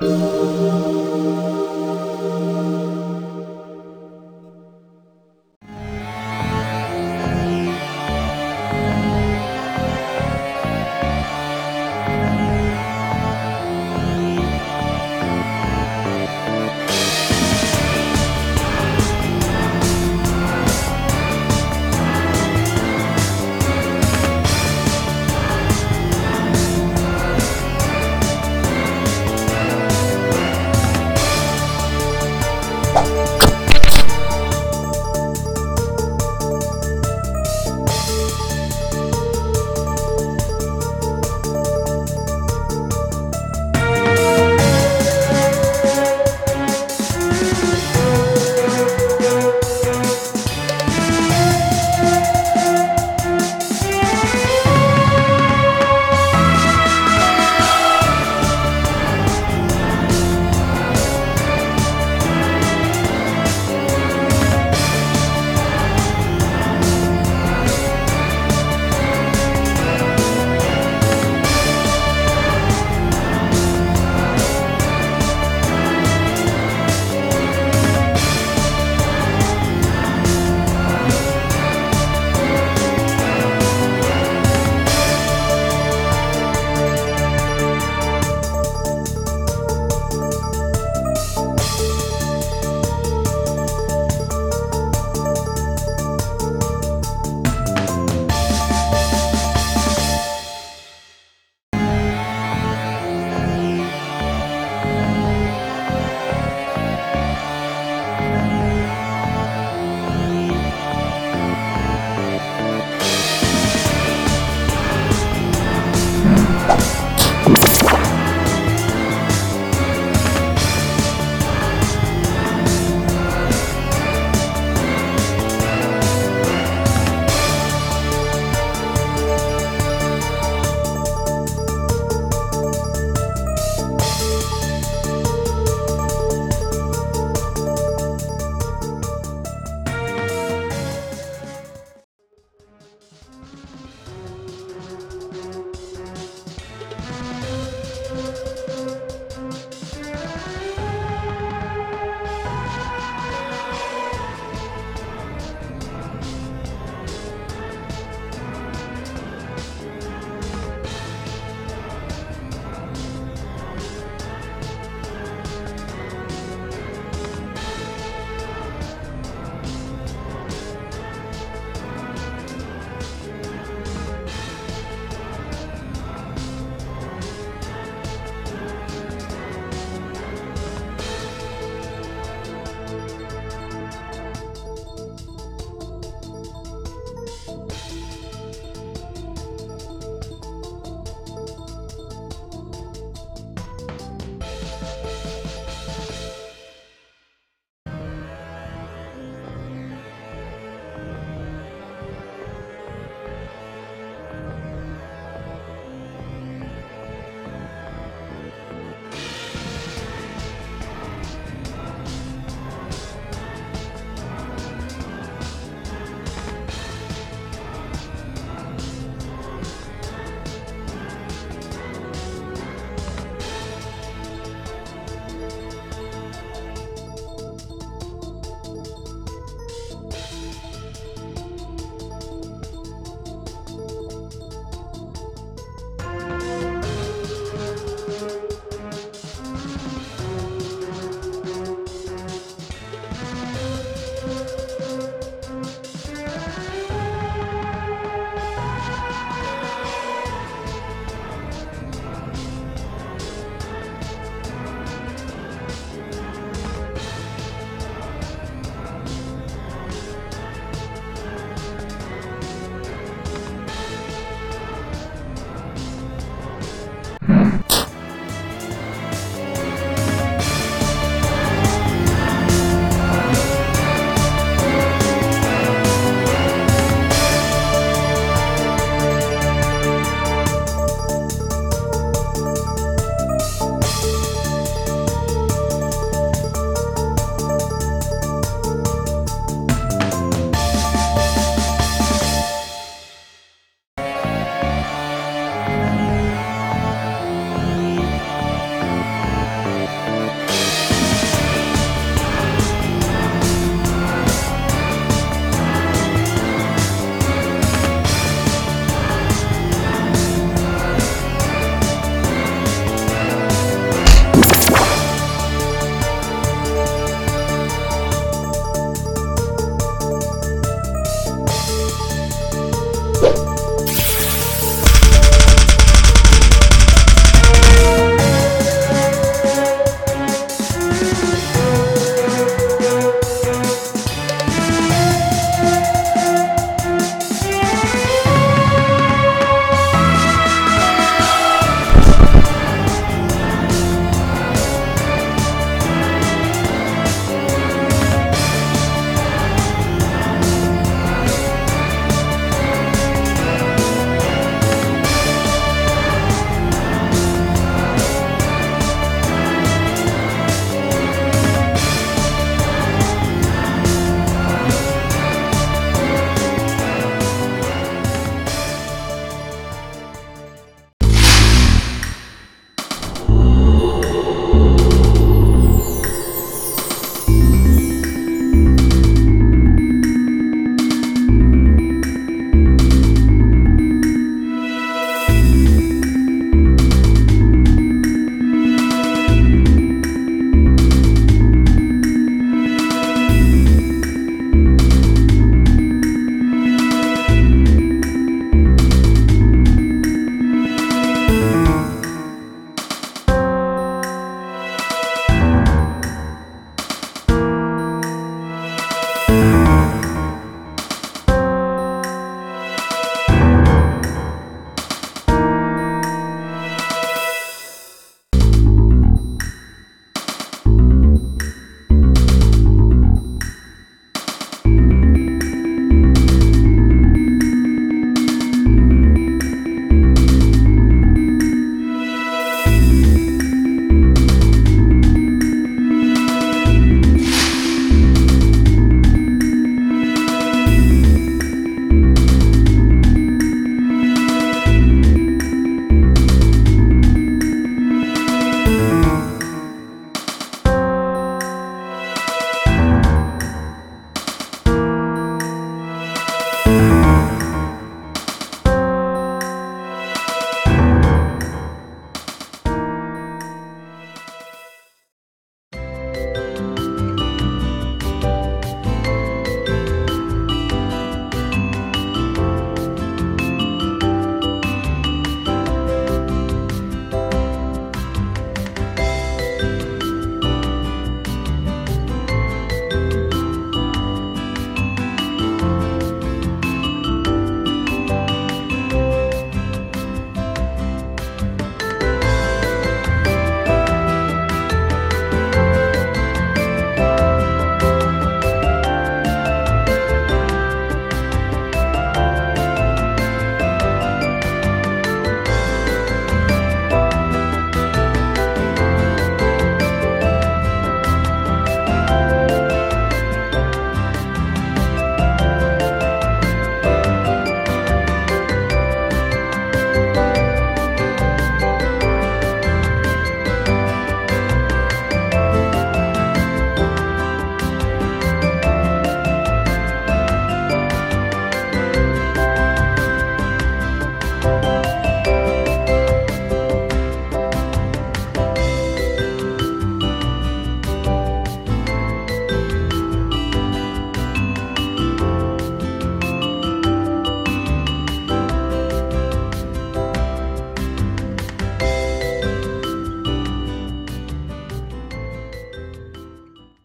了。